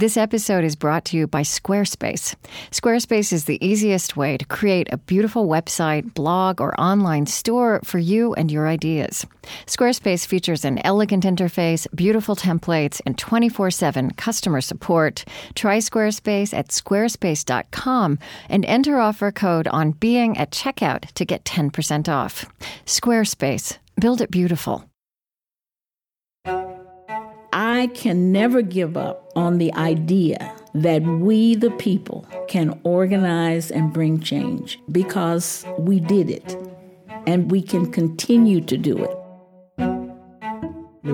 This episode is brought to you by Squarespace. Squarespace is the easiest way to create a beautiful website, blog, or online store for you and your ideas. Squarespace features an elegant interface, beautiful templates, and 24 7 customer support. Try Squarespace at squarespace.com and enter offer code on being at checkout to get 10% off. Squarespace, build it beautiful. I can never give up on the idea that we, the people, can organize and bring change because we did it and we can continue to do it.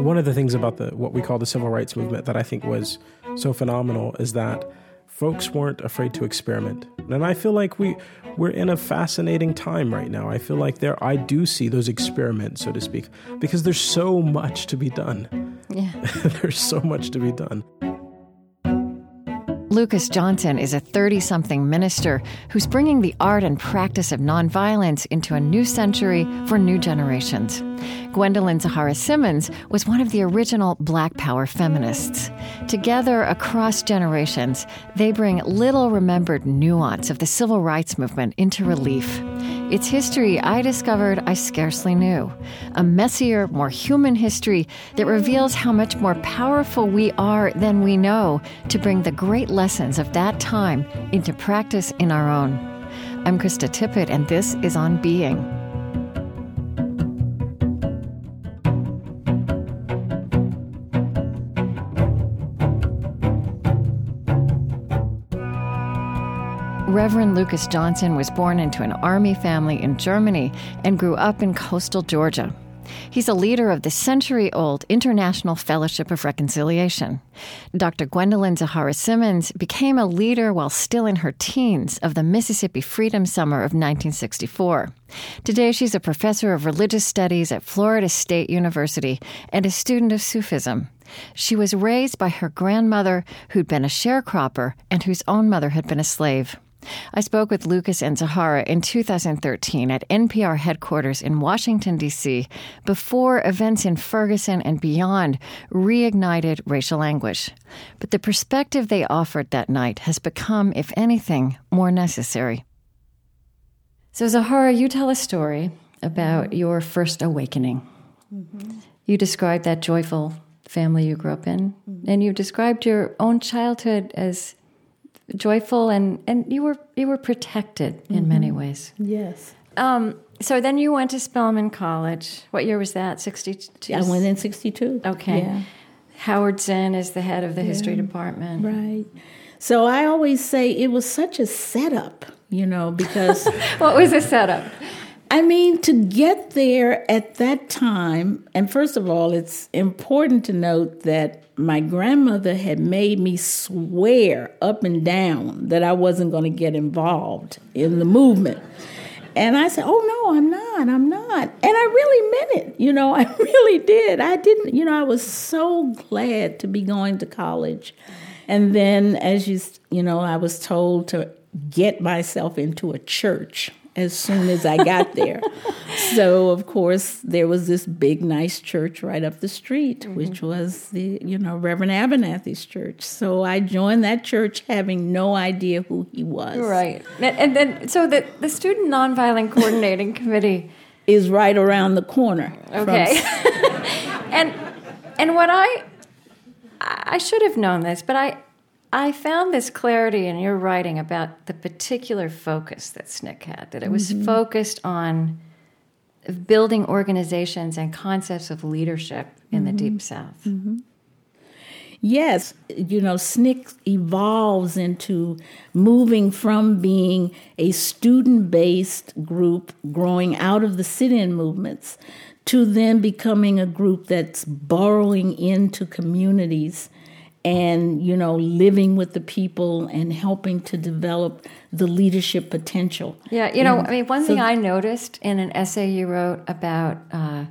One of the things about the what we call the civil rights movement that I think was so phenomenal is that folks weren't afraid to experiment. And I feel like we we're in a fascinating time right now. I feel like there I do see those experiments, so to speak, because there's so much to be done. Yeah. there's so much to be done. Lucas Johnson is a 30 something minister who's bringing the art and practice of nonviolence into a new century for new generations. Gwendolyn Zoharah Simmons was one of the original Black Power feminists. Together, across generations, they bring little remembered nuance of the civil rights movement into relief. Its history, I discovered I scarcely knew. A messier, more human history that reveals how much more powerful we are than we know to bring the great lessons of that time into practice in our own. I'm Krista Tippett, and this is On Being. Reverend Lucas Johnson was born into an Army family in Germany and grew up in coastal Georgia. He's a leader of the century old International Fellowship of Reconciliation. Dr. Gwendolyn Zoharah Simmons became a leader while still in her teens of the Mississippi Freedom Summer of 1964. Today, she's a professor of religious studies at Florida State University and a student of Sufism. She was raised by her grandmother, who'd been a sharecropper and whose own mother had been a slave. I spoke with Lucas and Zoharah in 2013 at NPR headquarters in Washington, D.C., before events in Ferguson and beyond reignited racial anguish. But the perspective they offered that night has become, if anything, more necessary. So, Zoharah, you tell a story about your first awakening. Mm-hmm. You described that joyful family you grew up in, mm-hmm. and you described your own childhood as joyful and and you were you were protected in mm-hmm. many ways. Yes. Um, so then you went to Spelman College. What year was that? Sixty two. I went in sixty two. Okay. Yeah. Howard Zinn is the head of the yeah. history department. Right. So I always say it was such a setup, you know, because what was a setup? I mean, to get there at that time, and first of all, it's important to note that my grandmother had made me swear up and down that I wasn't going to get involved in the movement. And I said, Oh, no, I'm not. I'm not. And I really meant it. You know, I really did. I didn't, you know, I was so glad to be going to college. And then, as you, you know, I was told to get myself into a church as soon as I got there. so of course there was this big nice church right up the street, mm-hmm. which was the you know Reverend Abernathy's church. So I joined that church having no idea who he was. Right, and then so the the student nonviolent coordinating committee is right around the corner. Okay, and and what I I should have known this, but I I found this clarity in your writing about the particular focus that SNCC had, that it was mm-hmm. focused on building organizations and concepts of leadership in mm-hmm. the Deep South. Mm-hmm. Yes, you know, SNCC evolves into moving from being a student based group growing out of the sit in movements to then becoming a group that's borrowing into communities and you know living with the people and helping to develop the leadership potential yeah you know and i mean one so, thing i noticed in an essay you wrote about uh,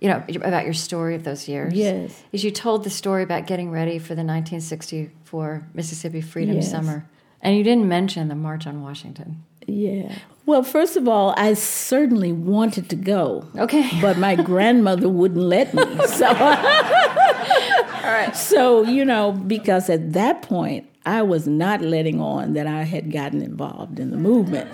you know about your story of those years yes is you told the story about getting ready for the 1964 mississippi freedom yes. summer and you didn't mention the march on washington yeah well, first of all, I certainly wanted to go. Okay. But my grandmother wouldn't let me. So right. So, you know, because at that point, I was not letting on that I had gotten involved in the movement.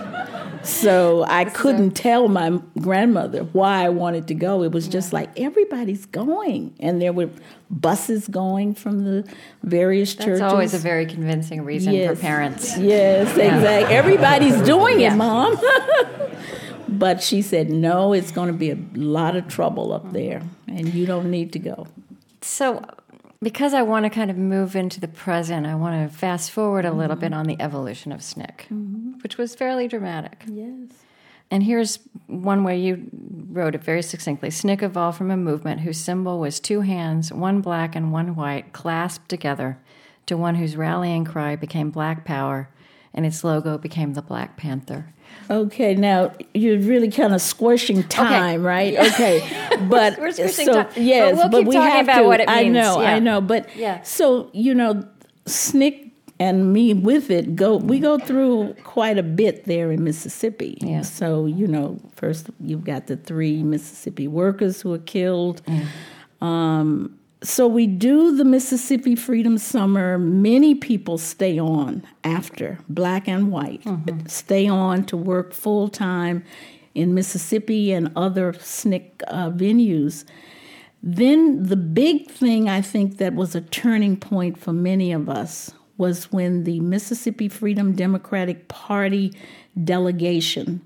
So I couldn't tell my grandmother why I wanted to go. It was just like everybody's going, and there were buses going from the various That's churches. That's always a very convincing reason Yes. for parents. Yes, exactly. Everybody's doing it, mom. but she said, no, it's going to be a lot of trouble up there, and you don't need to go. So, because I want to kind of move into the present, I want to fast forward a little bit mm-hmm. on the evolution of SNCC, mm-hmm. which was fairly dramatic. Yes. And here's one way you wrote it very succinctly SNCC evolved from a movement whose symbol was two hands, one black and one white, clasped together, to one whose rallying cry became Black Power and its logo became the Black Panther. Okay, now you're really kind of squishing time, right? Okay, but We're squishing so time, but we'll keep we talking have about to. what it I know, yeah. I know, but Yeah. So you know, SNCC and me with it go. We go through quite a bit there in Mississippi. Yeah. So you know, first you've got the three Mississippi workers who were killed. Um, so we do the Mississippi Freedom Summer. Many people stay on after, black and white, stay on to work full time in Mississippi and other SNCC uh, venues. Then the big thing I think that was a turning point for many of us was when the Mississippi Freedom Democratic Party delegation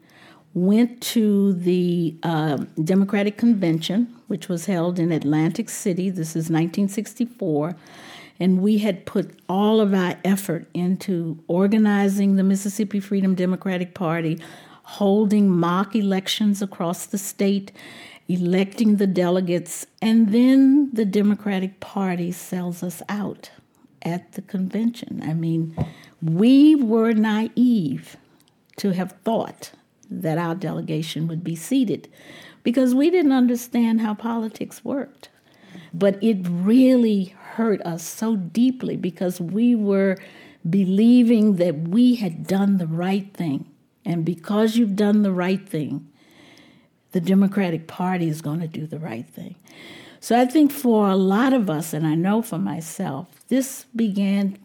went to the uh, Democratic Convention, which was held in Atlantic City. This is 1964. And we had put all of our effort into organizing the Mississippi Freedom Democratic Party, holding mock elections across the state, electing the delegates, and then the Democratic Party sells us out at the convention. I mean, we were naive to have thought that our delegation would be seated because we didn't understand how politics worked. But it really hurt us so deeply because we were believing that we had done the right thing. And because you've done the right thing, the Democratic Party is going to do the right thing. So I think for a lot of us, and I know for myself, this began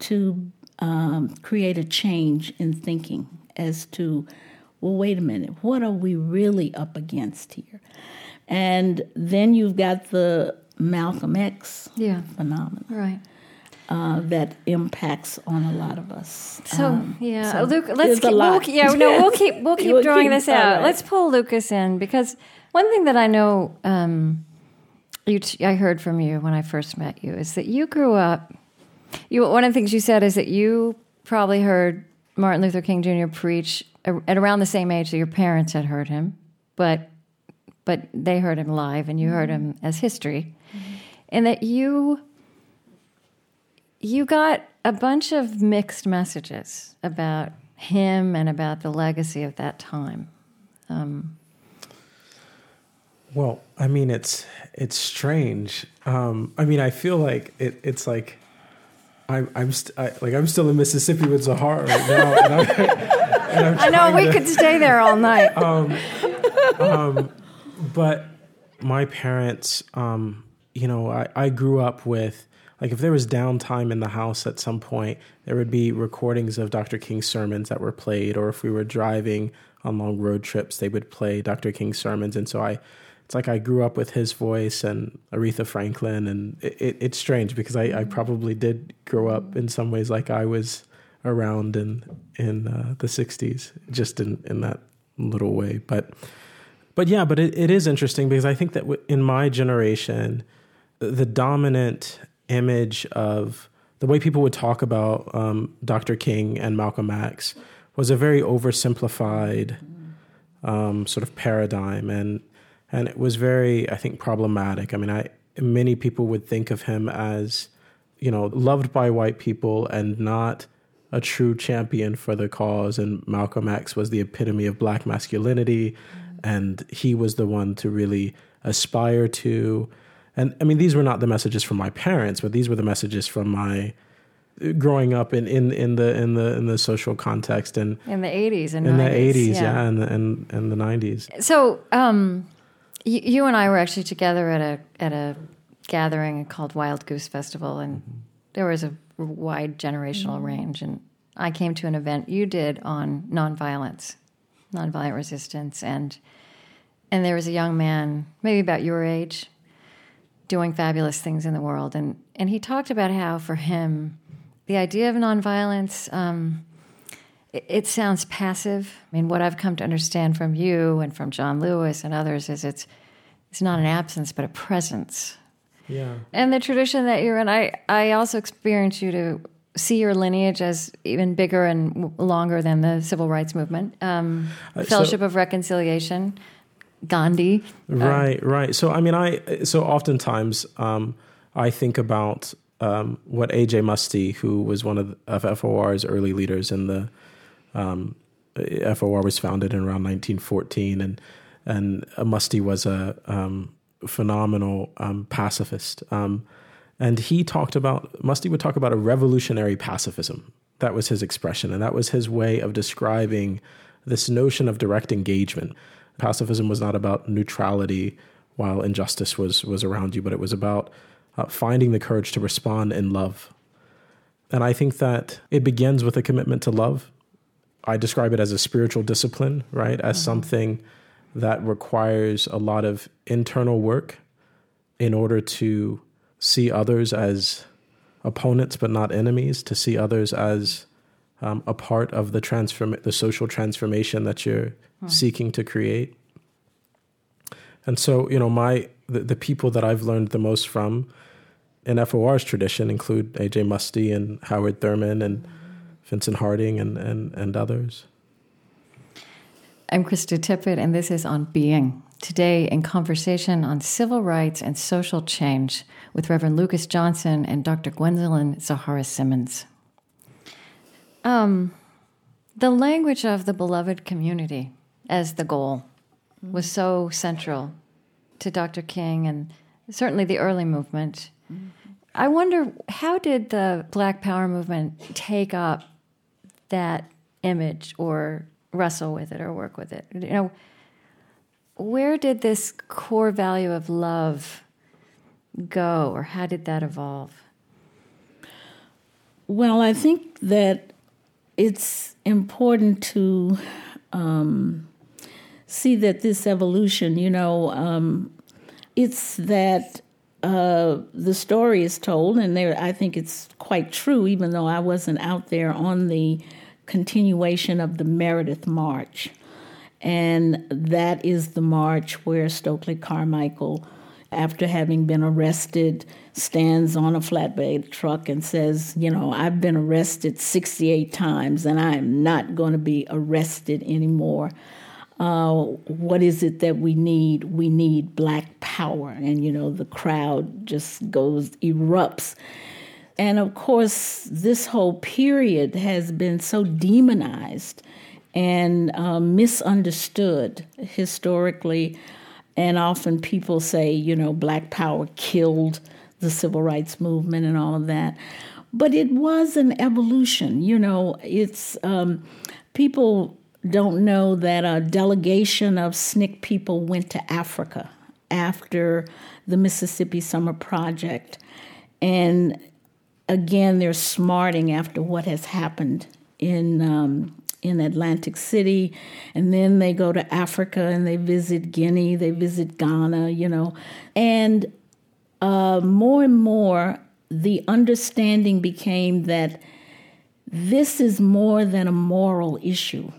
to um, create a change in thinking as to, well, wait a minute, what are we really up against here? And then you've got the Malcolm X Yeah. phenomenon Right. uh, that impacts on a lot of us. So Um, yeah, so Luke. Let's keep, we'll, yeah, no, we'll keep we'll keep We'll drawing keep- this out. right. Let's pull Lucas in because one thing that I know um, you t- I heard from you when I first met you is that you grew up. You one of the things you said is that you probably heard Martin Luther King Jr. preach at around the same age that your parents had heard him, but but they heard him live and you heard him mm-hmm. as history, mm-hmm. and that you you got a bunch of mixed messages about him and about the legacy of that time. Um, well, I mean, it's it's strange. Um, I mean, I feel like it, it's like I'm I'm st- I, like I'm still in Mississippi with Zoharah right now. And I'm I know we to- could stay there all night. but my parents, um, you know, I, I grew up with like if there was downtime in the house at some point, there would be recordings of Dr. King's sermons that were played, or if we were driving on long road trips, they would play Dr. King's sermons, and so I. It's like I grew up with his voice and Aretha Franklin, and it, it, it's strange because I, I probably did grow up in some ways like I was around in in uh, the '60s, just in, in that little way. But but yeah, but it, it is interesting because I think that w- in my generation, the dominant image of the way people would talk about um, Dr. King and Malcolm X was a very oversimplified um, sort of paradigm, and and it was very, I think, problematic. I mean, I many people would think of him as, you know, loved by white people and not a true champion for the cause. And Malcolm X was the epitome of black masculinity, and he was the one to really aspire to. And I mean, these were not the messages from my parents, but these were the messages from my growing up in, in, in the in the in the social context and in the 80s and in 90s. the eighties, yeah. and the and, and the nineties. So, um, you, you and I were actually together at a at a gathering called Wild Goose Festival, and mm-hmm. there was a wide generational mm-hmm. range. And I came to an event you did on nonviolence, nonviolent resistance, and and there was a young man, maybe about your age, doing fabulous things in the world, and and he talked about how for him, the idea of nonviolence. Um, it, it sounds passive. I mean, what I've come to understand from you and from John Lewis and others is it's it's not an absence but a presence yeah. And the tradition that you're in, I, I also experience you to see your lineage as even bigger and longer than the civil rights movement. Um, uh, Fellowship so, of Reconciliation, Gandhi. Right, uh, right. So, I mean, I, so oftentimes um, I think about um, what A.J. Muste, who was one of, of FOR's early leaders in the, um, FOR was founded in around 1914 and, and Muste was a, um, phenomenal um, pacifist. Um, and he talked about, Muste would talk about a revolutionary pacifism. That was his expression. And that was his way of describing this notion of direct engagement. Pacifism was not about neutrality while injustice was, was around you, but it was about uh, finding the courage to respond in love. And I think that it begins with a commitment to love. I describe it as a spiritual discipline, right? As mm-hmm. something that requires a lot of internal work in order to see others as opponents but not enemies, to see others as um, a part of the transform the social transformation that you're hmm. seeking to create. And so, you know, my the, the, people that I've learned the most from in FOR's tradition include AJ Muste and Howard Thurman and Vincent Harding and, and, and others. I'm Krista Tippett, and this is On Being. Today, in conversation on civil rights and social change with Reverend Lucas Johnson and Dr. Gwendolyn Zoharah Simmons. Um, the language of the beloved community as the goal was so central to Dr. King and certainly the early movement. I wonder how did the Black Power movement take up that image or wrestle with it or work with it. You know, where did this core value of love go, or how did that evolve? Well, I think that it's important to um, see that this evolution, you know, um, it's that uh, the story is told, and there, I think it's quite true, even though I wasn't out there on the continuation of the Meredith March. And that is the march where Stokely Carmichael, after having been arrested, stands on a flatbed truck and says, You know, I've been arrested 68 times and I am not going to be arrested anymore. Uh, what is it that we need? We need black power. And, you know, the crowd just goes, erupts. And of course, this whole period has been so demonized and uh, misunderstood historically. And often people say, you know, Black Power killed the civil rights movement and all of that. But it was an evolution. You know, it's um, people don't know that a delegation of SNCC people went to Africa after the Mississippi Summer Project. And again, they're smarting after what has happened in um, in Atlantic City, and then they go to Africa and they visit Guinea, they visit Ghana, you know, and uh, more and more the understanding became that this is more than a moral issue.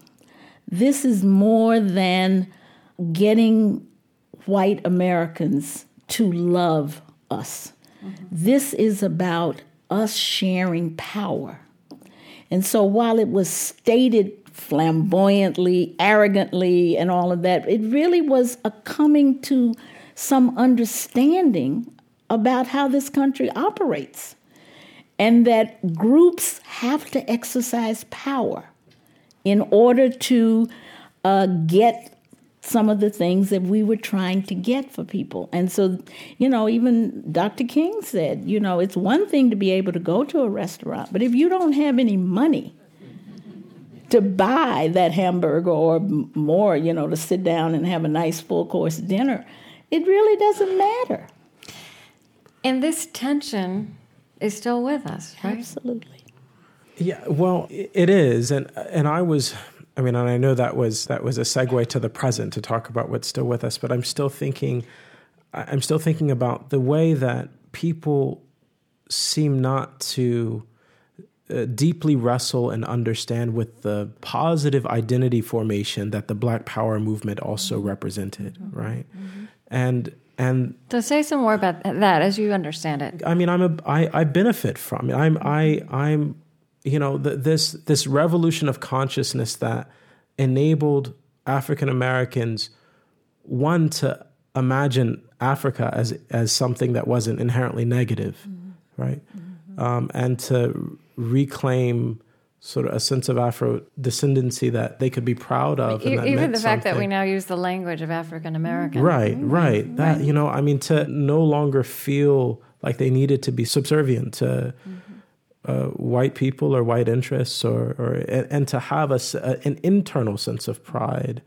This is more than getting white Americans to love us. Mm-hmm. This is about us sharing power. And so while it was stated flamboyantly, arrogantly, and all of that, it really was a coming to some understanding about how this country operates. And that groups have to exercise power in order to uh, get some of the things that we were trying to get for people. And so, you know, even Dr. King said, you know, it's one thing to be able to go to a restaurant, but if you don't have any money to buy that hamburger or more, you know, to sit down and have a nice full course dinner, it really doesn't matter. And this tension is still with us, right? Absolutely. Yeah, well, it is, and and I was, I mean, and I know that was that was a segue to the present to talk about what's still with us, but I'm still thinking, I'm still thinking about the way that people seem not to uh, deeply wrestle and understand with the positive identity formation that the Black Power movement also mm-hmm. represented, mm-hmm. right? Mm-hmm. And and to say some more about that as you understand it. I mean, I'm a I, I benefit from it. I'm I I'm you know the, this this revolution of consciousness that enabled African Americans one to imagine Africa as as something that wasn't inherently negative, mm-hmm. right? Mm-hmm. Um, and to reclaim sort of a sense of Afro descendancy that they could be proud of. even the fact that we now use the language of African American. Right, right. Mm-hmm. That, you know, I mean, to no longer feel like they needed to be subservient to mm-hmm. Uh, white people or white interests or, or and, and to have a, an internal sense of pride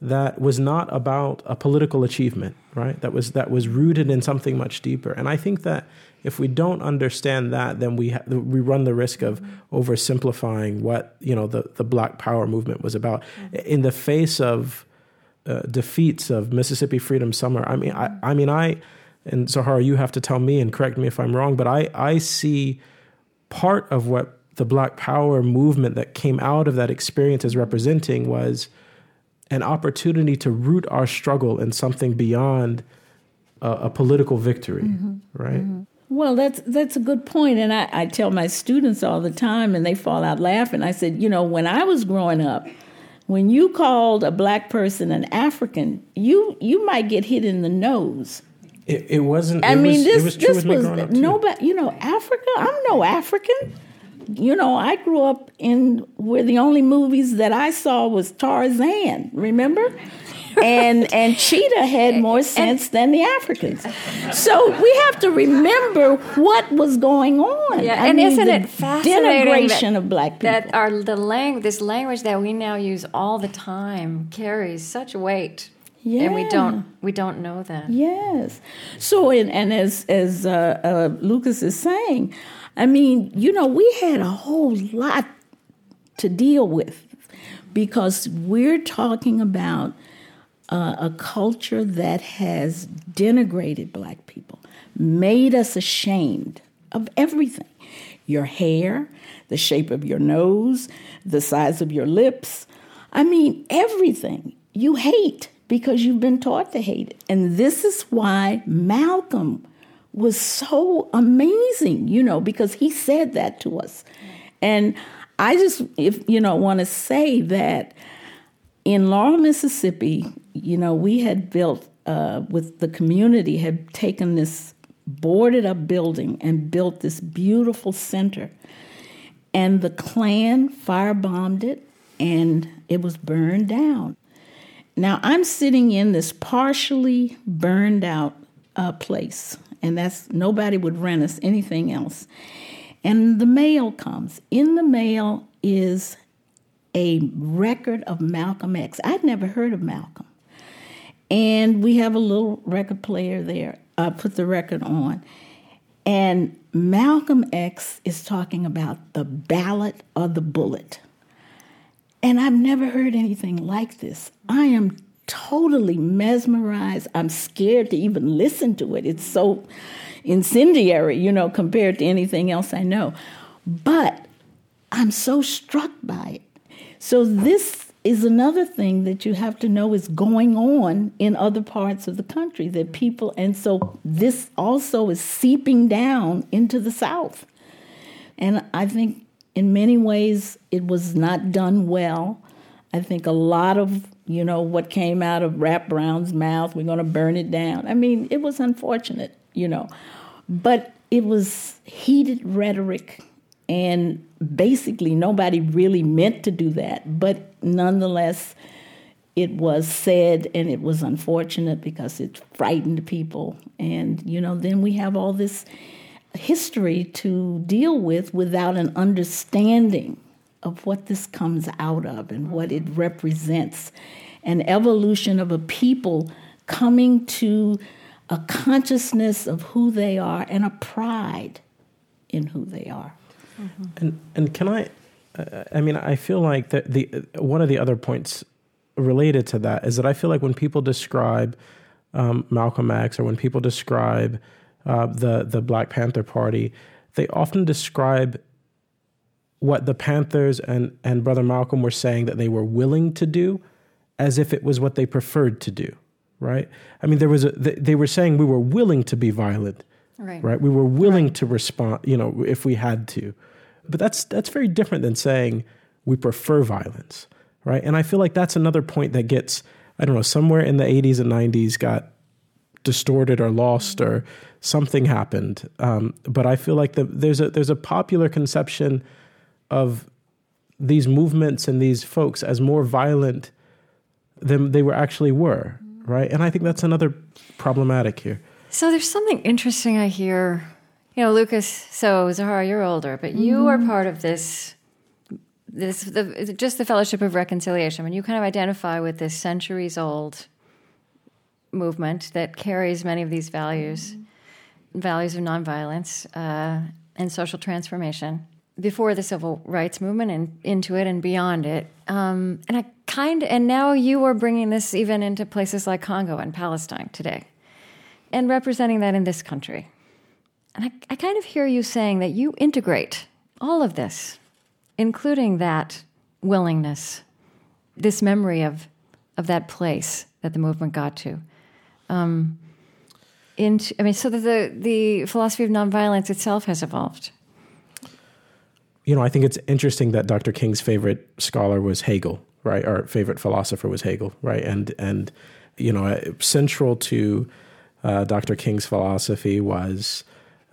that was not about a political achievement, right? That was, that was rooted in something much deeper. And I think that if we don't understand that, then we ha- we run the risk of oversimplifying what you know the the Black Power movement was about. In the face of uh, defeats of Mississippi Freedom Summer, I mean, I, I mean, I and Zoharah, you have to tell me and correct me if I'm wrong, but I I see part of what the Black Power movement that came out of that experience is representing was an opportunity to root our struggle in something beyond a, a political victory, mm-hmm. right? Mm-hmm. Well, that's that's a good point, and I, I tell my students all the time, and they fall out laughing. I said, you know, when I was growing up, when you called a black person an African, you you might get hit in the nose. It, it wasn't. I it mean, was, this was this was nobody. You know, Africa. I'm no African. You know, I grew up in where the only movies that I saw was Tarzan. Remember? and and Cheetah had more sense than the Africans. So we have to remember what was going on. Yeah, I and mean, isn't it fascinating denigration that, of black people that our the language this language that we now use all the time carries such weight. Yeah. And we don't we don't know that. Yes. So and, and as as uh, uh, Lucas is saying, I mean, you know, we had a whole lot to deal with because we're talking about uh, a culture that has denigrated black people, made us ashamed of everything your hair, the shape of your nose, the size of your lips. I mean, everything you hate because you've been taught to hate it. And this is why Malcolm was so amazing, you know, because he said that to us. And I just, if you know, want to say that in Laurel, Mississippi, you know, we had built uh, with the community had taken this boarded up building and built this beautiful center, and the Klan firebombed it, and it was burned down. Now I'm sitting in this partially burned out uh, place, and that's nobody would rent us anything else. And the mail comes. In the mail is a record of Malcolm X. I'd never heard of Malcolm. And we have a little record player there. I put the record on. And Malcolm X is talking about the ballot or the bullet. And I've never heard anything like this. I am totally mesmerized. I'm scared to even listen to it. It's so incendiary, you know, compared to anything else I know. But I'm so struck by it. So this is another thing that you have to know is going on in other parts of the country that people and so this also is seeping down into the south and i think in many ways it was not done well i think a lot of you know what came out of rap brown's mouth we're going to burn it down i mean it was unfortunate you know but it was heated rhetoric and basically, nobody really meant to do that. But nonetheless, it was said and it was unfortunate because it frightened people. And, you know, then we have all this history to deal with without an understanding of what this comes out of and what it represents an evolution of a people coming to a consciousness of who they are and a pride in who they are. Mm-hmm. And and can I? I mean, I feel like the, the one of the other points related to that is that I feel like when people describe um, Malcolm X or when people describe uh, the the Black Panther Party, they often describe what the Panthers and and Brother Malcolm were saying that they were willing to do, as if it was what they preferred to do. Right? I mean, there was a they were saying we were willing to be violent. Right. right? We were willing right. to respond, you know, if we had to. But that's that's very different than saying we prefer violence, right? And I feel like that's another point that gets I don't know, somewhere in the 80s and 90s got distorted or lost or something happened. Um, but I feel like the, there's a there's a popular conception of these movements and these folks as more violent than they were actually were, right? And I think that's another problematic here. So there's something interesting I hear. You know, Lucas. So Zoharah, you're older, but you mm. are mm-hmm. part of this. This the just the Fellowship of Reconciliation. When you kind of identify with this centuries old movement that carries many of these values. Values of nonviolence uh, and social transformation before the civil rights movement and into it and beyond it. Um, and I kind and now you are bringing this even into places like Congo and Palestine today and representing that in this country. And I, I kind of hear you saying that you integrate all of this, including that willingness, this memory of, of that place that the movement got to. Um, into, I mean, so that the, the philosophy of nonviolence itself has evolved. You know, I think it's interesting that Dr. King's favorite scholar was Hegel, right? our favorite philosopher was Hegel, right? And and you know, central to uh, Dr. King's philosophy was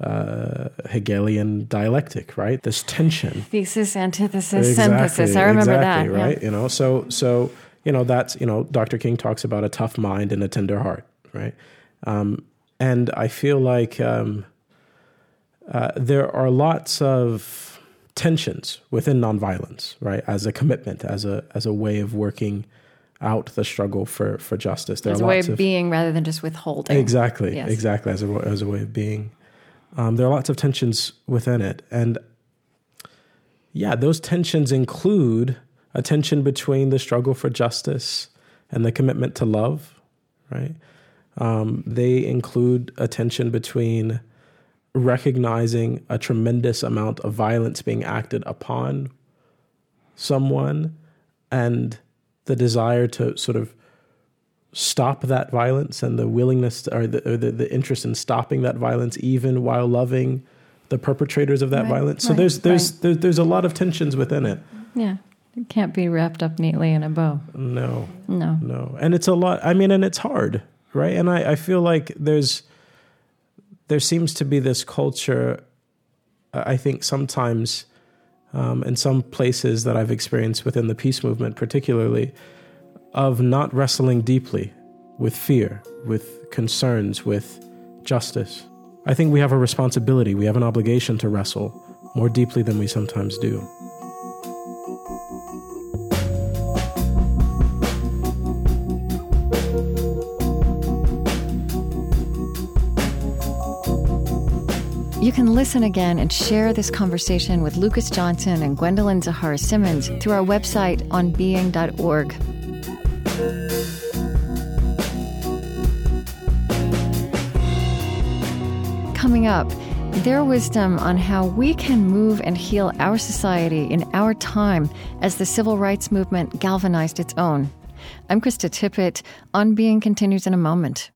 uh, Hegelian dialectic, right? This tension, thesis, antithesis, exactly, synthesis. I remember exactly, that, right? Yeah. You know, so so you know that's you know Dr. King talks about a tough mind and a tender heart, right? Um, and I feel like um, uh, there are lots of tensions within nonviolence, right? As a commitment, as a as a way of working out the struggle for for justice. There as a way of, of, being rather than just withholding. Exactly, yes. exactly as a as a way of being. Um, there are lots of tensions within it, and yeah, those tensions include a tension between the struggle for justice and the commitment to love, right? Um, they include a tension between recognizing a tremendous amount of violence being acted upon someone and the desire to sort of stop that violence and the willingness to, or, the, or the, the, interest in stopping that violence even while loving the perpetrators of that right, violence. So right, there's there's, right. there's there's a lot of tensions within it. Yeah. It can't be wrapped up neatly in a bow. No. No. No. And it's a lot I mean and it's hard, right? And I, I feel like there's there seems to be this culture I think sometimes um, in some places that I've experienced within the peace movement, particularly, of not wrestling deeply with fear, with concerns, with justice. I think we have a responsibility, we have an obligation to wrestle more deeply than we sometimes do. You can listen again and share this conversation with Lucas Johnson and Gwendolyn Zoharah Simmons through our website on being.org. Coming up, their wisdom on how we can move and heal our society in our time as the civil rights movement galvanized its own. I'm Krista Tippett. On Being continues in a moment.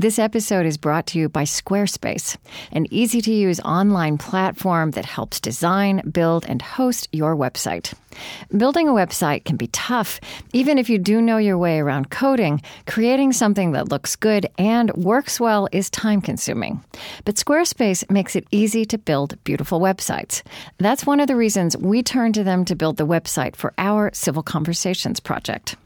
This episode is brought to you by Squarespace, an easy to use online platform that helps design, build, and host your website. Building a website can be tough. Even if you do know your way around coding, creating something that looks good and works well is time consuming. But Squarespace makes it easy to build beautiful websites. That's one of the reasons we turn to them to build the website for our Civil Conversations project.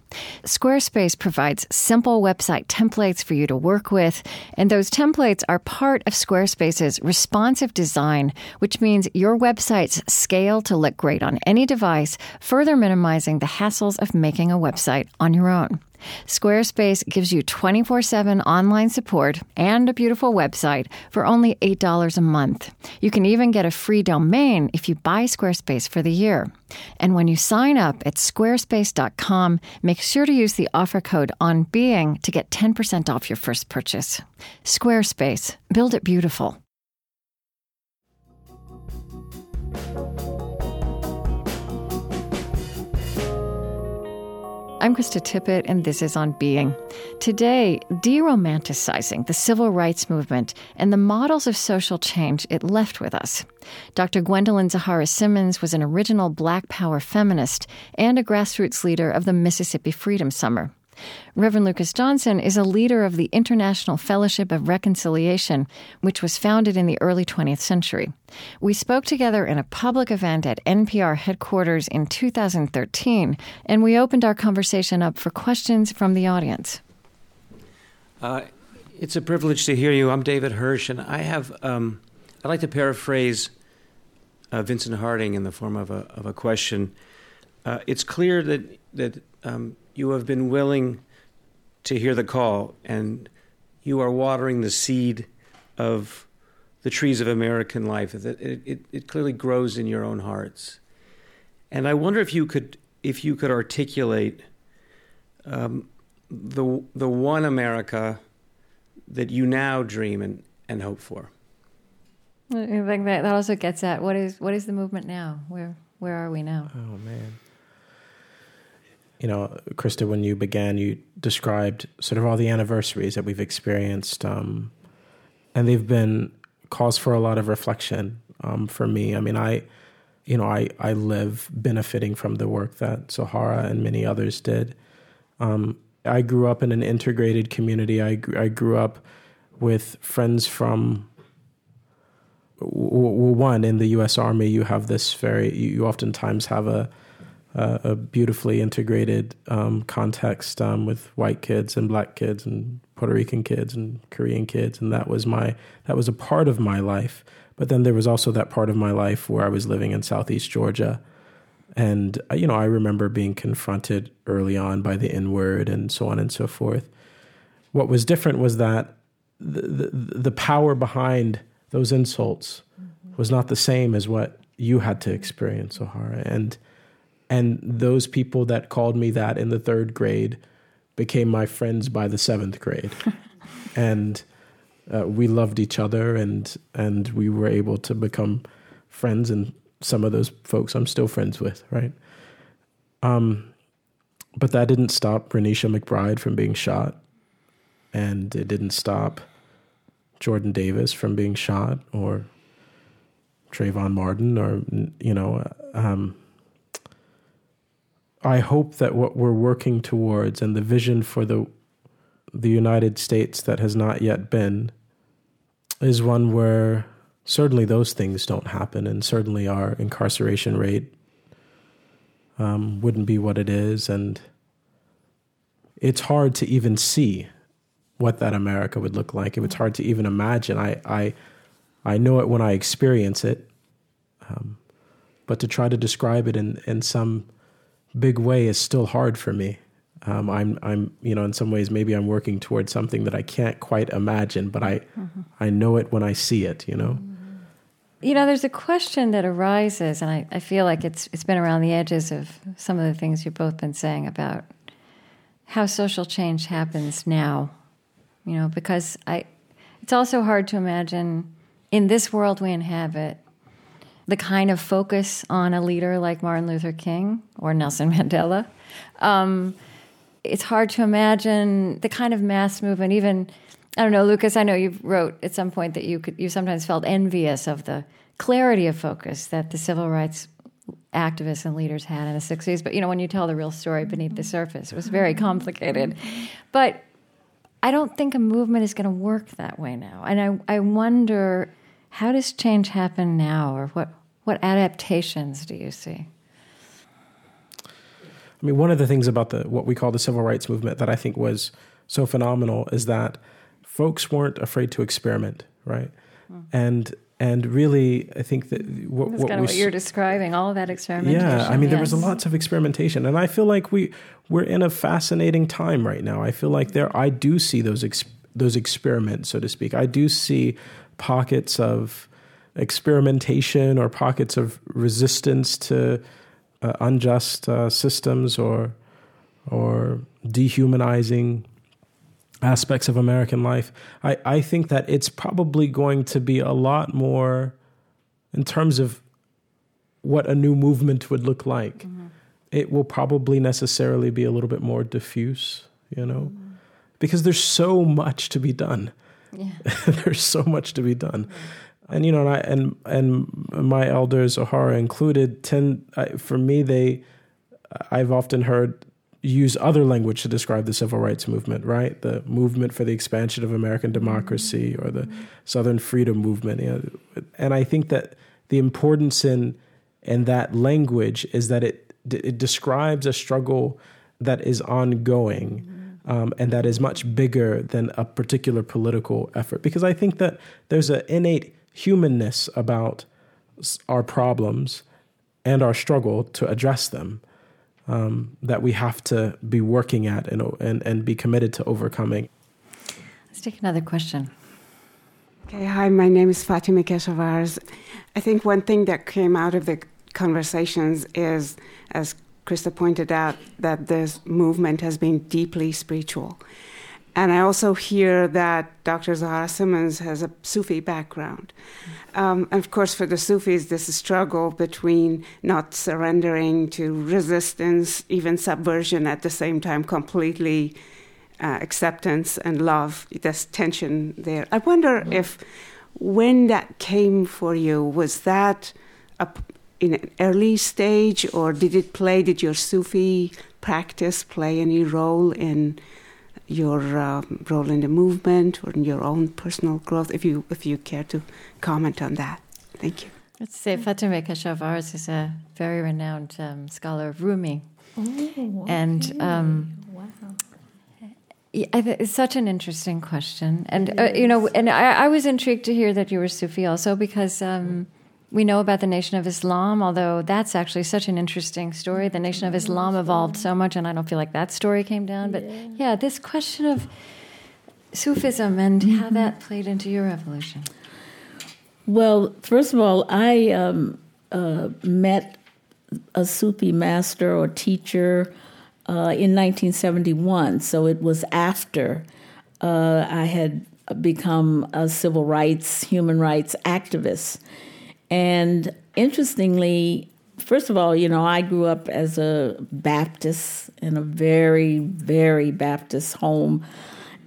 Squarespace provides simple website templates for you to work with, and those templates are part of Squarespace's responsive design, which means your websites scale to look great on any device, further minimizing the hassles of making a website on your own. Squarespace gives you 24 7 online support and a beautiful website for only $8 a month. You can even get a free domain if you buy Squarespace for the year. And when you sign up at squarespace.com, make sure to use the offer code ONBEING to get 10% off your first purchase. Squarespace, build it beautiful. I'm Krista Tippett, and this is On Being. Today, deromanticizing the civil rights movement and the models of social change it left with us. Dr. Gwendolyn Zoharah Simmons was an original Black Power feminist and a grassroots leader of the Mississippi Freedom Summer. Reverend Lucas Johnson is a leader of the International Fellowship of Reconciliation, which was founded in the early 20th century. We spoke together in a public event at NPR headquarters in 2013, and we opened our conversation up for questions from the audience. Uh, it's a privilege to hear you. I'm David Hirsch, and I have um, I'd like to paraphrase uh, Vincent Harding in the form of a of a question. Uh, it's clear that that um, you have been willing to hear the call, and you are watering the seed of the trees of American life. It, it, it clearly grows in your own hearts. And I wonder if you could if you could articulate um, the the one America that you now dream and, and hope for. I think that, that also gets at what is what is the movement now? Where where are we now? Oh man you know, Krista, when you began, you described sort of all the anniversaries that we've experienced, um, and they've been cause for a lot of reflection um, for me. I mean, I, you know, I I live benefiting from the work that Zoharah and many others did. Um, I grew up in an integrated community. I I grew up with friends from one in the U.S. Army. You have this very. You oftentimes have a uh, a beautifully integrated um, context um, with white kids and black kids and Puerto Rican kids and Korean kids, and that was my that was a part of my life. But then there was also that part of my life where I was living in Southeast Georgia, and uh, you know I remember being confronted early on by the N word and so on and so forth. What was different was that the the, the power behind those insults mm-hmm. was not the same as what you had to experience, Zoharah, and and those people that called me that in the third grade became my friends by the seventh grade. and uh, we loved each other and and we were able to become friends and some of those folks I'm still friends with, right? Um, but that didn't stop Renisha McBride from being shot, and it didn't stop Jordan Davis from being shot, or Trayvon Martin, or you know, um, I hope that what we're working towards and the vision for the the United States that has not yet been is one where certainly those things don't happen, and certainly our incarceration rate um, wouldn't be what it is, and it's hard to even see what that America would look like. It's hard to even imagine. I I I know it when I experience it, um, but to try to describe it in in some big way is still hard for me. Um, I'm, I'm, you know, in some ways, maybe I'm working towards something that I can't quite imagine, but I, mm-hmm. I know it when I see it. You know. You know, there's a question that arises, and I, I feel like it's it's been around the edges of some of the things you've both been saying about how social change happens now. You know, because I, it's also hard to imagine in this world we inhabit the kind of focus on a leader like Martin Luther King or Nelson Mandela. Um, it's hard to imagine the kind of mass movement. Even I don't know, Lucas. I know you wrote at some point that you could you sometimes felt envious of the clarity of focus that the civil rights activists and leaders had in the 60s. But you know, when you tell the real story beneath the surface, it was very complicated. But I don't think a movement is going to work that way now. And I, I wonder how does change happen now, or what, what adaptations do you see? I mean, one of the things about the what we call the civil rights movement that I think was so phenomenal is that folks weren't afraid to experiment, right? Mm. And and really, I think that what, That's what kind of what you're describing, all of that experimentation. yeah, I mean, there was lots of experimentation, and I feel like we we're in a fascinating time right now. I feel like there, I do see those ex, those experiments, so to speak. I do see pockets of experimentation or pockets of resistance to uh, unjust uh, systems or or dehumanizing aspects of American life. I, I think that it's probably going to be a lot more in terms of what a new movement would look like. Mm-hmm. It will probably necessarily be a little bit more diffuse, you know, Mm-hmm. because there's so much to be done. Yeah. there's so much to be done. And you know, and I, and and my elders, Zoharah included, tend I, for me they, I've often heard use other language to describe the civil rights movement, right? The movement for the expansion of American mm-hmm. democracy or the mm-hmm. Southern freedom movement. You know, and I think that the importance in in that language is that it it describes a struggle that is ongoing. Mm-hmm. Um, and that is much bigger than a particular political effort. Because I think that there's an innate humanness about our problems and our struggle to address them um, that we have to be working at and, and, and be committed to overcoming. Let's take another question. Okay, hi, my name is Fatima Keshavarz. I think one thing that came out of the conversations is, as Krista pointed out, that this movement has been deeply spiritual. And I also hear that Dr. Zoharah Simmons has a Sufi background. Um, and of course, for the Sufis, this struggle between not surrendering to resistance, even subversion at the same time, completely uh, acceptance and love, there's tension there. I wonder if when that came for you, was that a, in an early stage or did it play, did your Sufi practice play any role in your um, role in the movement or in your own personal growth? If you, if you care to comment on that. Thank you. Let's say Fatima Keshavarz is a very renowned um, scholar of Rumi. and um, yeah, I th- it's such an interesting question, and uh, you know, and I, I was intrigued to hear that you were Sufi also because um, we know about the Nation of Islam. Although that's actually such an interesting story. The Nation of Islam evolved so much, and I don't feel like that story came down. But yeah, this question of Sufism and how that played into your evolution. Well, first of all, I um, uh, met a Sufi master or teacher uh, in 1971. So it was after uh, I had become a civil rights, human rights activist. And interestingly, first of all, you know, I grew up as a Baptist in a very, very Baptist home.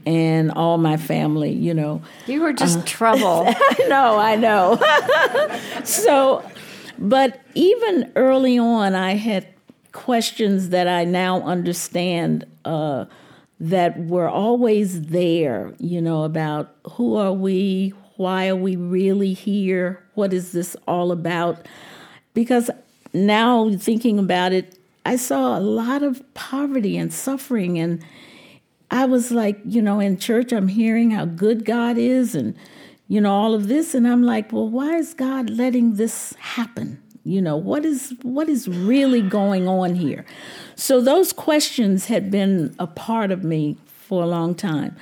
And all my family, you know, You were just trouble. I know, I know. so, but even early on, I had questions that I now understand uh, that were always there, you know, about who are we? Why are we really here? What is this all about? Because now thinking about it, I saw a lot of poverty and suffering and I was like, you know, in church, I'm hearing how good God is and, you know, all of this. And I'm like, well, why is God letting this happen? You know, what is what is really going on here? So those questions had been a part of me for a long time.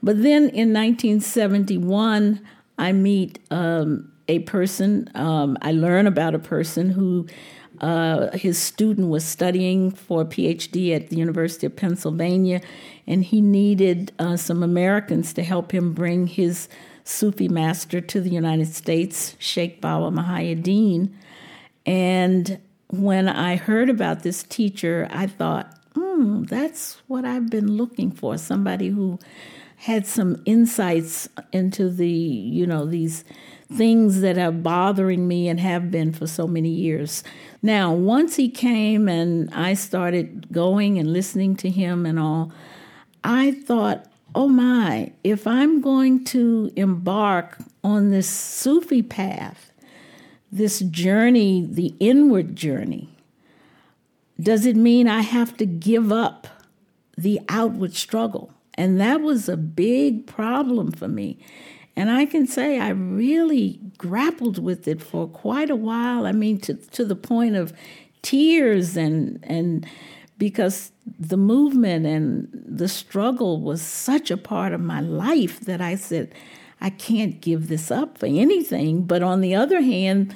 But then in 1971, I meet um, a person, um, I learn about a person who uh, his student was studying for a PhD at the University of Pennsylvania, and he needed uh, some Americans to help him bring his Sufi master to the United States, Sheikh Bawa Muhaiyaddeen. And when I heard about this teacher, I thought, hmm, that's what I've been looking for somebody who had some insights into the, you know, these things that are bothering me and have been for so many years. Now, once he came and I started going and listening to him and all, I thought, oh my, if I'm going to embark on this Sufi path, this journey, the inward journey, does it mean I have to give up the outward struggle? And that was a big problem for me. And I can say I really grappled with it for quite a while. I mean, to, to the point of tears and, and because the movement and the struggle was such a part of my life that I said, I can't give this up for anything. But on the other hand,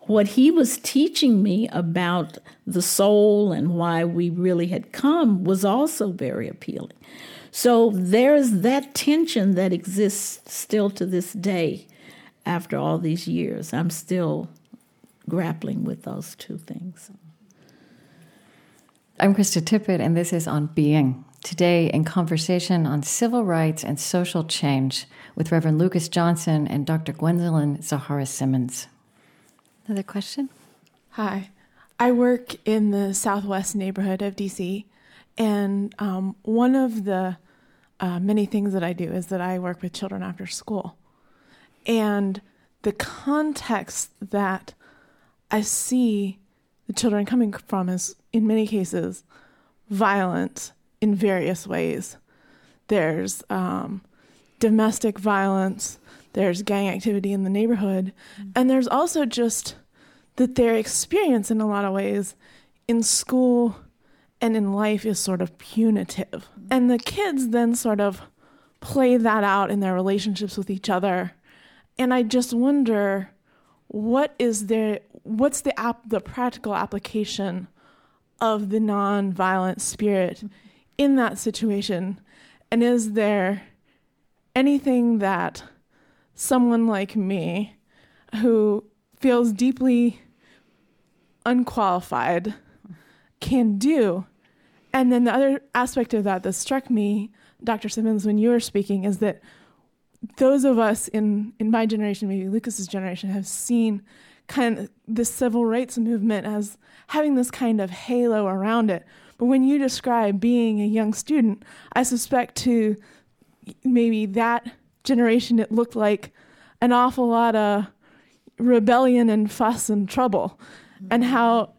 what he was teaching me about the soul and why we really had come was also very appealing. So there's that tension that exists still to this day after all these years. I'm still grappling with those two things. I'm Krista Tippett, and this is On Being. Today, in conversation on civil rights and social change with Reverend Lucas Johnson and Dr. Gwendolyn Zoharah Simmons. Another question? Hi. I work in the southwest neighborhood of DC, and um, one of the uh, many things that I do is that I work with children after school. And the context that I see the children coming from is, in many cases, violent in various ways. There's um, domestic violence, there's gang activity in the neighborhood, mm-hmm. and there's also just that their experience in a lot of ways in school and in life is sort of punitive. And the kids then sort of play that out in their relationships with each other. And I just wonder what is there what's the app the practical application of the non-violent spirit in that situation? And is there anything that someone like me who feels deeply unqualified can do. And then the other aspect of that that struck me, Dr. Simmons, when you were speaking, is that those of us in, in my generation, maybe Lucas's generation, have seen kind of the civil rights movement as having this kind of halo around it. But when you describe being a young student, I suspect to maybe that generation it looked like an awful lot of rebellion and fuss and trouble and how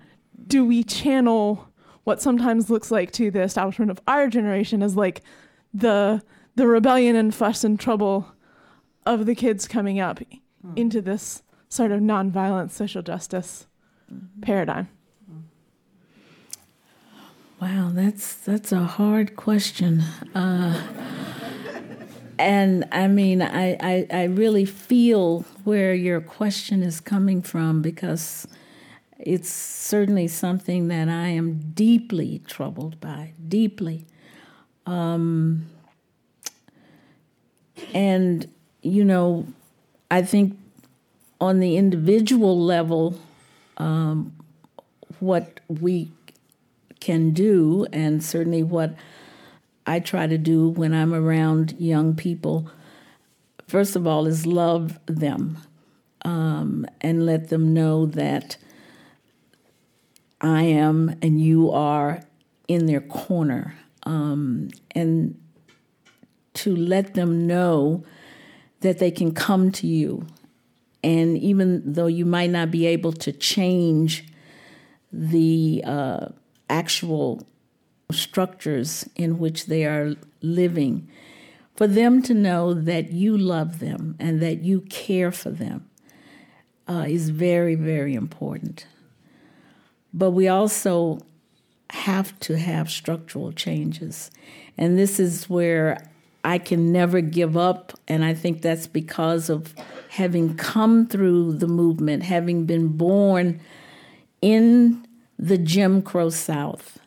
do we channel what sometimes looks like to the establishment of our generation as like the the rebellion and fuss and trouble of the kids coming up mm. into this sort of nonviolent social justice mm-hmm. paradigm. Wow, that's that's a hard question. Uh, and I mean, I, I, I really feel where your question is coming from because it's certainly something that I am deeply troubled by, deeply. Um, and, you know, I think on the individual level, um, what we can do, and certainly what I try to do when I'm around young people, first of all, is love them um, and let them know that I am and you are in their corner. Um, and to let them know that they can come to you. And even though you might not be able to change the uh, actual structures in which they are living, for them to know that you love them and that you care for them uh, is very, very important. But we also have to have structural changes. And this is where I can never give up. And I think that's because of having come through the movement, having been born in the Jim Crow South.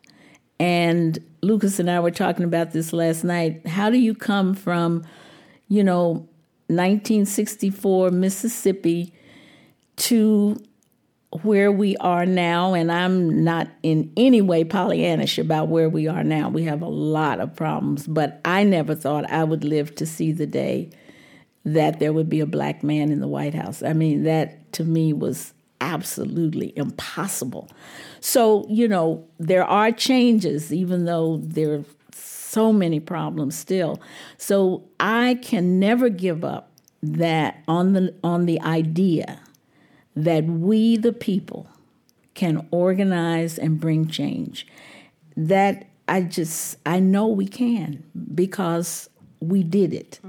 And Lucas and I were talking about this last night. How do you come from, you know, 1964 Mississippi to where we are now, and I'm not in any way Pollyannish about where we are now. We have a lot of problems, but I never thought I would live to see the day that there would be a black man in the White House. I mean, that to me was absolutely impossible. So, you know, there are changes, even though there are so many problems still. So I can never give up that on the on the idea that we, the people, can organize and bring change. That I just, I know we can because we did it.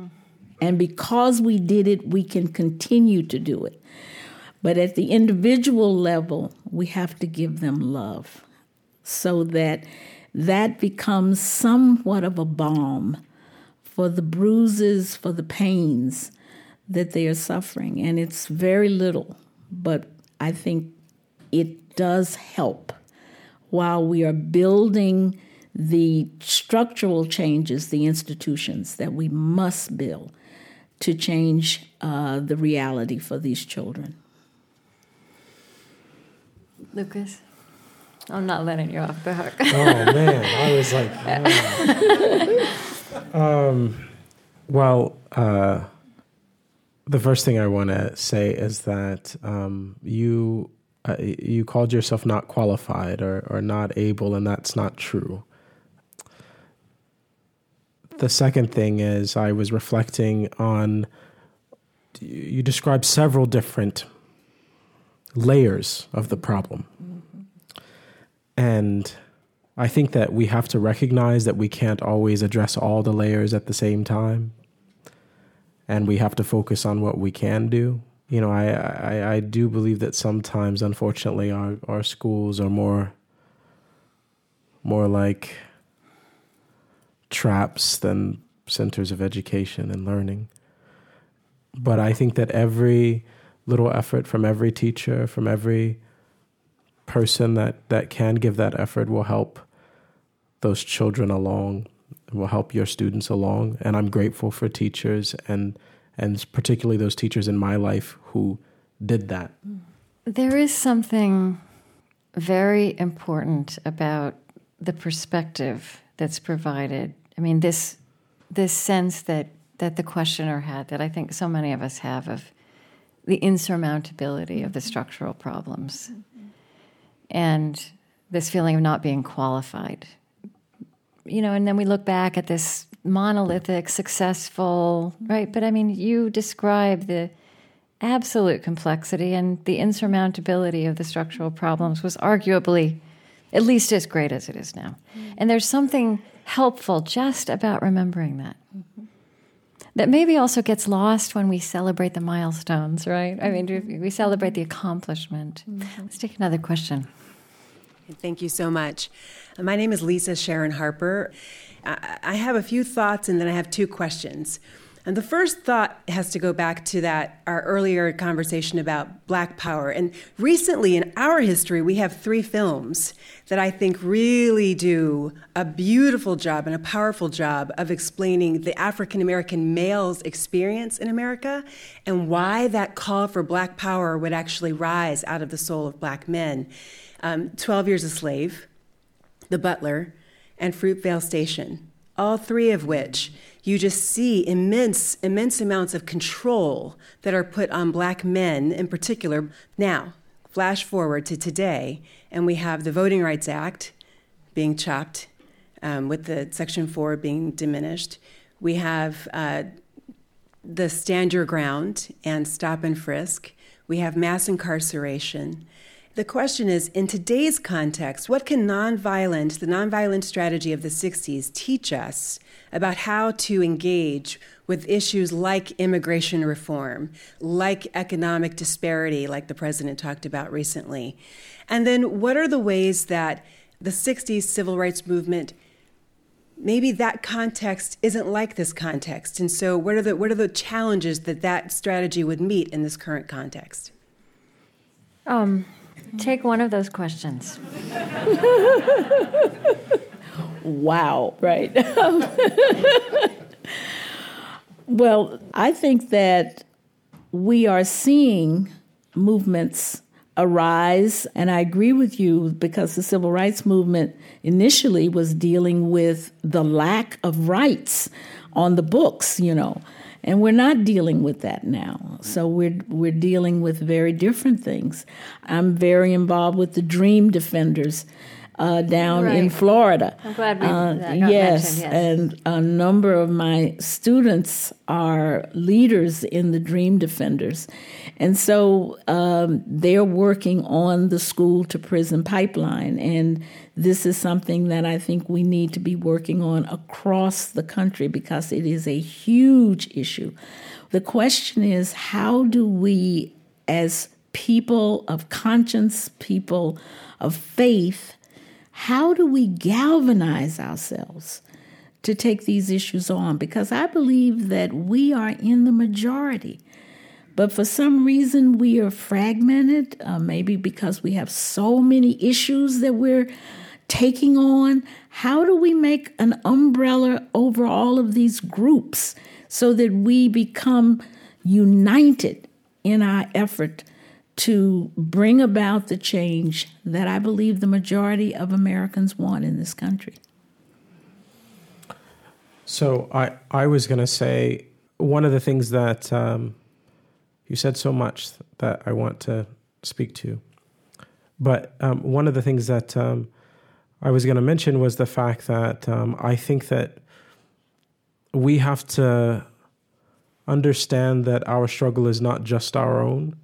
And because we did it, we can continue to do it. But at the individual level, we have to give them love so that that becomes somewhat of a balm for the bruises, for the pains that they are suffering. And it's very little, but I think it does help while we are building the structural changes, the institutions that we must build to change uh, the reality for these children. Lucas? I'm not letting you off the hook. oh man, I was like, oh. um, well, uh, the first thing I want to say is that um, you uh, you called yourself not qualified or, or not able, and that's not true. The second thing is I was reflecting on you described several different layers of the problem. Mm-hmm. And I think that we have to recognize that we can't always address all the layers at the same time and we have to focus on what we can do. You know, I, I, I do believe that sometimes, unfortunately, our, our schools are more more like traps than centers of education and learning. But I think that every little effort from every teacher, from every person that, that can give that effort will help those children along will help your students along. And I'm grateful for teachers and and particularly those teachers in my life who did that. There is something very important about the perspective that's provided. I mean, this this sense that that the questioner had, that I think so many of us have, of the insurmountability of the structural problems, and this feeling of not being qualified you know, and then we look back at this monolithic, successful, right? But I mean, you describe the absolute complexity and the insurmountability of the structural problems was arguably at least as great as it is now. Mm-hmm. And there's something helpful just about remembering that. Mm-hmm. That maybe also gets lost when we celebrate the milestones, right? I mean, we celebrate the accomplishment. Mm-hmm. Let's take another question. Thank you so much. My name is Lisa Sharon Harper. I have a few thoughts and then I have two questions. And the first thought has to go back to that our earlier conversation about black power. And recently in our history, we have three films that I think really do a beautiful job and a powerful job of explaining the African American male's experience in America and why that call for black power would actually rise out of the soul of black men um, 12 Years a Slave, The Butler, and Fruitvale Station, all three of which you just see immense, immense amounts of control that are put on black men in particular. Now, flash forward to today, and we have the Voting Rights Act being chopped, um, with the Section 4 being diminished. We have uh, the Stand Your Ground and Stop and Frisk. We have mass incarceration. The question is in today's context, what can nonviolent, the nonviolent strategy of the 60s, teach us about how to engage with issues like immigration reform, like economic disparity, like the president talked about recently? And then what are the ways that the 60s civil rights movement maybe that context isn't like this context and so what are the what are the challenges that that strategy would meet in this current context um, Take one of those questions. wow, right. well, I think that we are seeing movements arise, and I agree with you because the civil rights movement initially was dealing with the lack of rights on the books, you know. And we're not dealing with that now. So we're we're dealing with very different things. I'm very involved with the Dream Defenders uh, down Right. in Florida. I'm glad we Uh, yes, yes. and a number of my students are leaders in the Dream Defenders, and so um, they're working on the school to prison pipeline, and this is something that I think we need to be working on across the country because it is a huge issue. The question is, how do we, as people of conscience, people of faith, how do we galvanize ourselves to take these issues on? Because I believe that we are in the majority. But for some reason, we are fragmented, uh, maybe because we have so many issues that we're taking on. How do we make an umbrella over all of these groups so that we become united in our effort to bring about the change that I believe the majority of Americans want in this country? So I, I was going to say one of the things that um, you said so much that I want to speak to, but um, one of the things that um, I was going to mention was the fact that um, I think that we have to understand that our struggle is not just our own.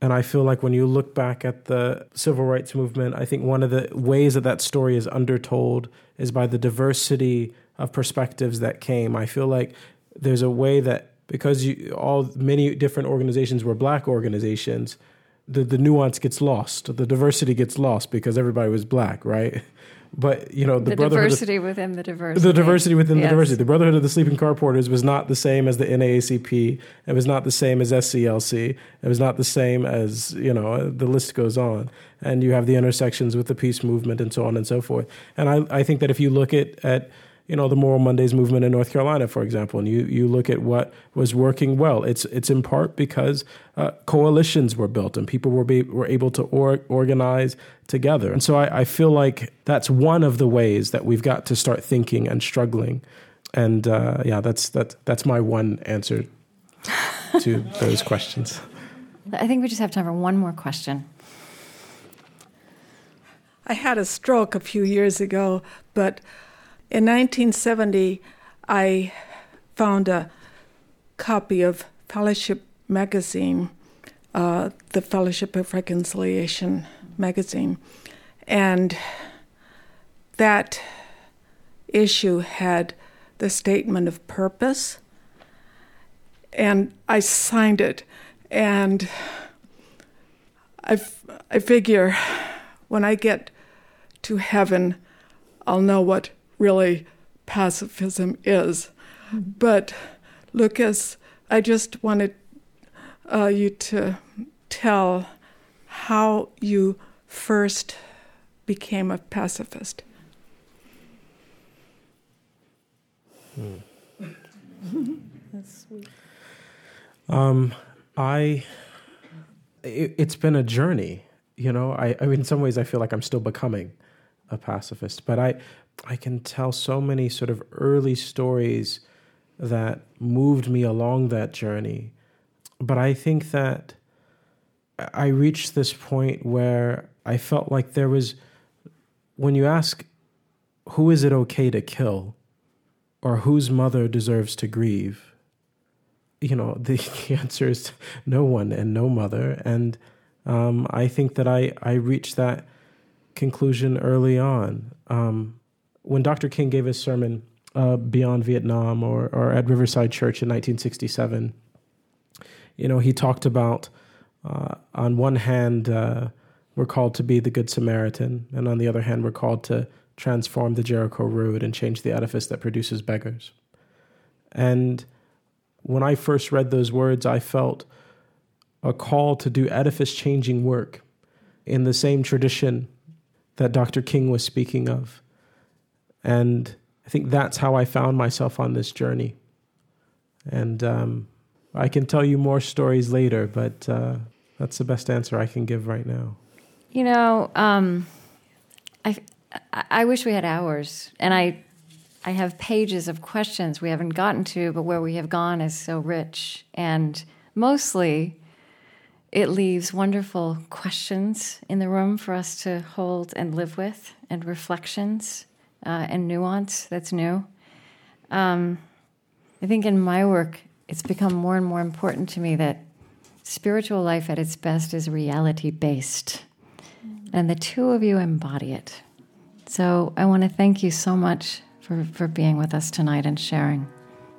And I feel like when you look back at the civil rights movement, I think one of the ways that that story is undertold is by the diversity of perspectives that came. I feel like there's a way that because you, all many different organizations were black organizations, the, the nuance gets lost. The diversity gets lost because everybody was black, right? But you know the, the brotherhood of- diversity within the diversity. the diversity within Yes. the diversity. The Brotherhood of the Sleeping Car Porters was not the same as the NAACP. It was not the same as SCLC. It was not the same as you know. The list goes on, and you have the intersections with the peace movement and so on and so forth. And I, I think that if you look at at you know the Moral Mondays movement in North Carolina, for example, and you you look at what was working well, it's it's in part because uh, coalitions were built and people were be, were able to or, organize together. And so I, I feel like that's one of the ways that we've got to start thinking and struggling. And uh, yeah, that's that's that's my one answer to those questions. I think we just have time for one more question. I had a stroke a few years ago, but in 1970, I found a copy of Fellowship magazine, uh, the Fellowship of Reconciliation magazine, and that issue had the statement of purpose, and I signed it, and I, f- I figure when I get to heaven, I'll know what really pacifism is. But Lucas, I just wanted uh, you to tell how you first became a pacifist. That's Um, I, it, it's been a journey. You know, I, I mean, in some ways, I feel like I'm still becoming a pacifist, but I, I can tell so many sort of early stories that moved me along that journey. But I think that I reached this point where I felt like there was, when you ask, who is it okay to kill, or whose mother deserves to grieve? you know the answer is no one and no mother and um, i think that i i reached that conclusion early on um, when dr king gave his sermon uh, beyond vietnam or, or at riverside church in 1967 you know he talked about uh, on one hand uh, we're called to be the good samaritan and on the other hand we're called to transform the jericho road and change the edifice that produces beggars and when I first read those words, I felt a call to do edifice changing work in the same tradition that Dr. King was speaking of. And I think that's how I found myself on this journey. And um, I can tell you more stories later, but uh, that's the best answer I can give right now. You know, um, I, I wish we had hours, and I, I have pages of questions we haven't gotten to, but where we have gone is so rich, and mostly it leaves wonderful questions in the room for us to hold and live with, and reflections uh, and nuance that's new. Um, I think in my work, it's become more and more important to me that spiritual life at its best is reality based. And the two of you embody it. So I want to thank you so much for, for being with us tonight and sharing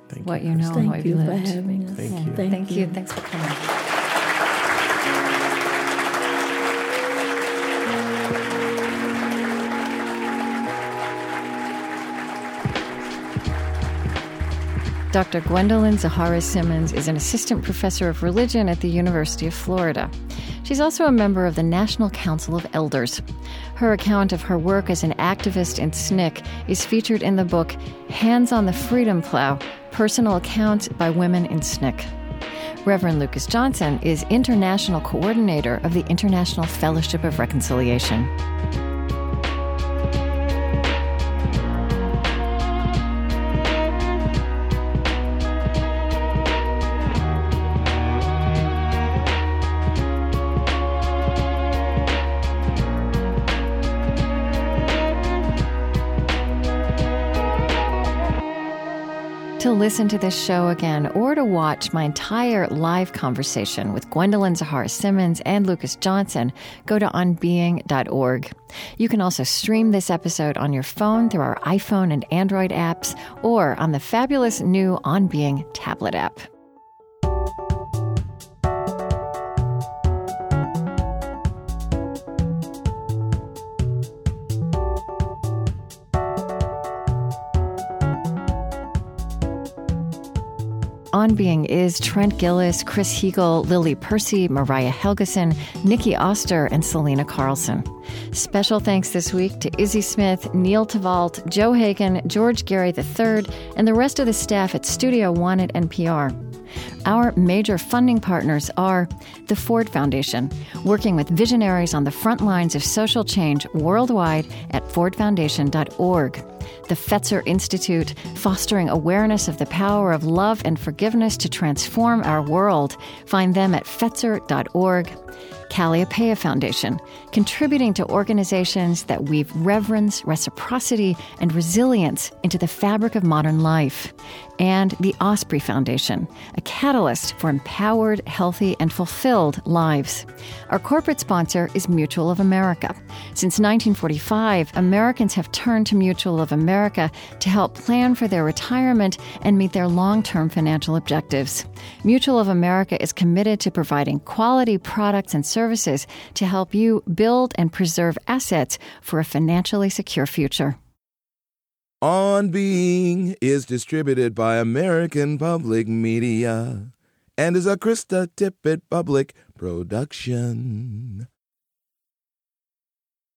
Thank what you, you, know Krista. and Thank what you've you've for lived. having us. Thank Yeah, you. Thank Thank you. you. Thanks for coming. Dr. Gwendolyn Zoharah Simmons is an assistant professor of religion at the University of Florida. She's also a member of the National Council of Elders. Her account of her work as an activist in SNCC is featured in the book Hands on the Freedom Plow Personal Accounts by Women in SNCC. Reverend Lucas Johnson is international coordinator of the International Fellowship of Reconciliation. Listen to this show again or to watch my entire live conversation with Gwendolyn Zoharah Simmons and Lucas Johnson, go to onbeing.org. You can also stream this episode on your phone through our iPhone and Android apps or on the fabulous new On Being tablet app. On Being is Trent Gillis, Chris Heagle, Lily Percy, Mariah Helgeson, Nikki Oster, and Selena Carlson. Special thanks this week to Izzy Smith, Neil Tavalt, Joe Hagan, George Gary III, and the rest of the staff at Studio One at NPR. Our major funding partners are the Ford Foundation, working with visionaries on the front lines of social change worldwide at fordfoundation.org. The Fetzer Institute, fostering awareness of the power of love and forgiveness to transform our world. Find them at fetzer.org. Kalliopeia Foundation, contributing to organizations that weave reverence, reciprocity, and resilience into the fabric of modern life. And the Osprey Foundation, a catalyst for empowered, healthy, and fulfilled lives. Our corporate sponsor is Mutual of America. Since 1945, Americans have turned to Mutual of America to help plan for their retirement and meet their long term financial objectives. Mutual of America is committed to providing quality products and services to help you build and preserve assets for a financially secure future. On Being is distributed by American Public Media and is a Krista Tippett Public production.